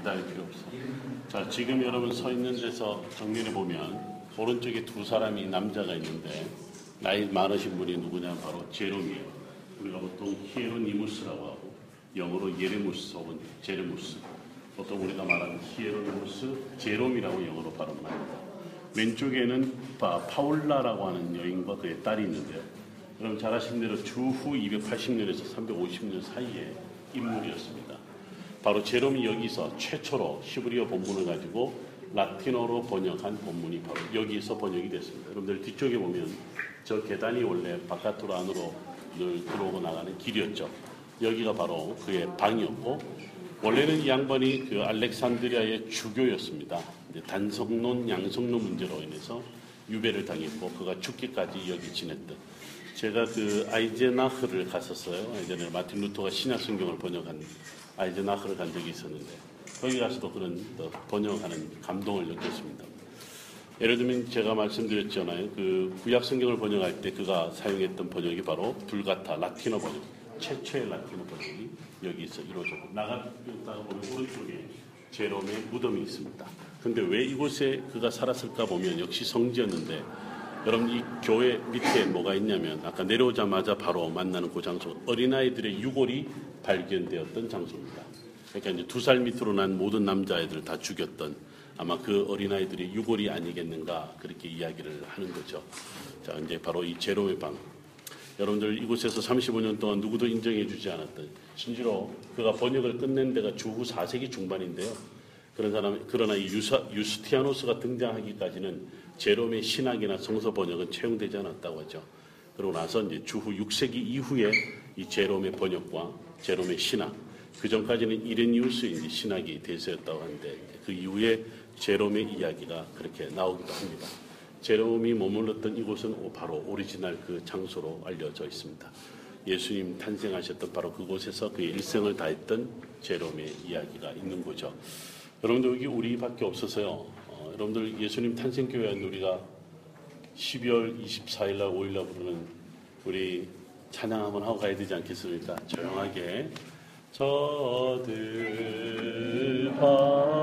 기다릴 필요 없어. 자, 지금 여러분 서 있는 데서 정리해 보면 오른쪽에 두 사람이 남자가 있는데 나이 많으신 분이 누구냐 바로 제롬이에요. 우리가 보통 히에로니무스라고 하고 영어로 예레무스 혹은 제레무스 보통 우리가 말하는 히에로니무스 제롬이라고 영어로 발음합니다. 왼쪽에는 파, 파울라라고 하는 여인과 그의 딸이 있는데요. 그럼 잘 아시는 대로 주후 280년에서 350년 사이에 인물이었습니다. 바로 제롬이 여기서 최초로 히브리어 본문을 가지고 라틴어로 번역한 본문이 바로 여기서 번역이 됐습니다. 여러분들 뒤쪽에 보면 저 계단이 원래 바깥으로 안으로 늘 들어오고 나가는 길이었죠. 여기가 바로 그의 방이었고 원래는 이 양반이 그 알렉산드리아의 주교였습니다. 단성론 양성론 문제로 인해서 유배를 당했고 그가 죽기까지 여기 지냈던 제가 그 아이제나흐를 갔었어요. 예전에 마틴 루터가 신약 성경을 번역한 아이제나흐를 간 적이 있었는데 거기 가서도 그런 번역하는 감동을 느꼈습니다. 예를 들면 제가 말씀드렸잖아요. 그 구약 성경을 번역할 때 그가 사용했던 번역이 바로 불가타 라틴어 번역, 최초의 라틴어 번역이 여기서 이루어졌고 나갔다가 보면 오른쪽에 제롬의 무덤이 있습니다. 근데 왜 이곳에 그가 살았을까 보면 역시 성지였는데 여러분 이 교회 밑에 뭐가 있냐면 아까 내려오자마자 바로 만나는 그 장소 어린아이들의 유골이 발견되었던 장소입니다. 그러니까 이제 두 살 밑으로 난 모든 남자아이들을 다 죽였던 아마 그 어린아이들의 유골이 아니겠는가 그렇게 이야기를 하는 거죠. 자 이제 바로 이 제롬의 방 여러분들 이곳에서 35년 동안 누구도 인정해 주지 않았던 심지어 그가 번역을 끝낸 데가 주후 4세기 중반인데요. 그런 사람 그러나 이 유사, 유스티아노스가 등장하기까지는 제롬의 신학이나 성서 번역은 채용되지 않았다고 하죠. 그러고 나서 이제 주후 6세기 이후에 이 제롬의 번역과 제롬의 신학 그 전까지는 이레니우스의 신학이 대세였다고 하는데 그 이후에 제롬의 이야기가 그렇게 나오기도 합니다. 제롬이 머물렀던 이곳은 바로 오리지널 그 장소로 알려져 있습니다. 예수님 탄생하셨던 바로 그곳에서 그의 일생을 다했던 제롬의 이야기가 있는 거죠. 여러분들 여기 우리밖에 없어서요. 어, 여러분들 예수님 탄생교회는 우리가 12월 24일 날 5일 날 부르는 우리 찬양 한번 하고 가야 되지 않겠습니까? 조용하게 저들 바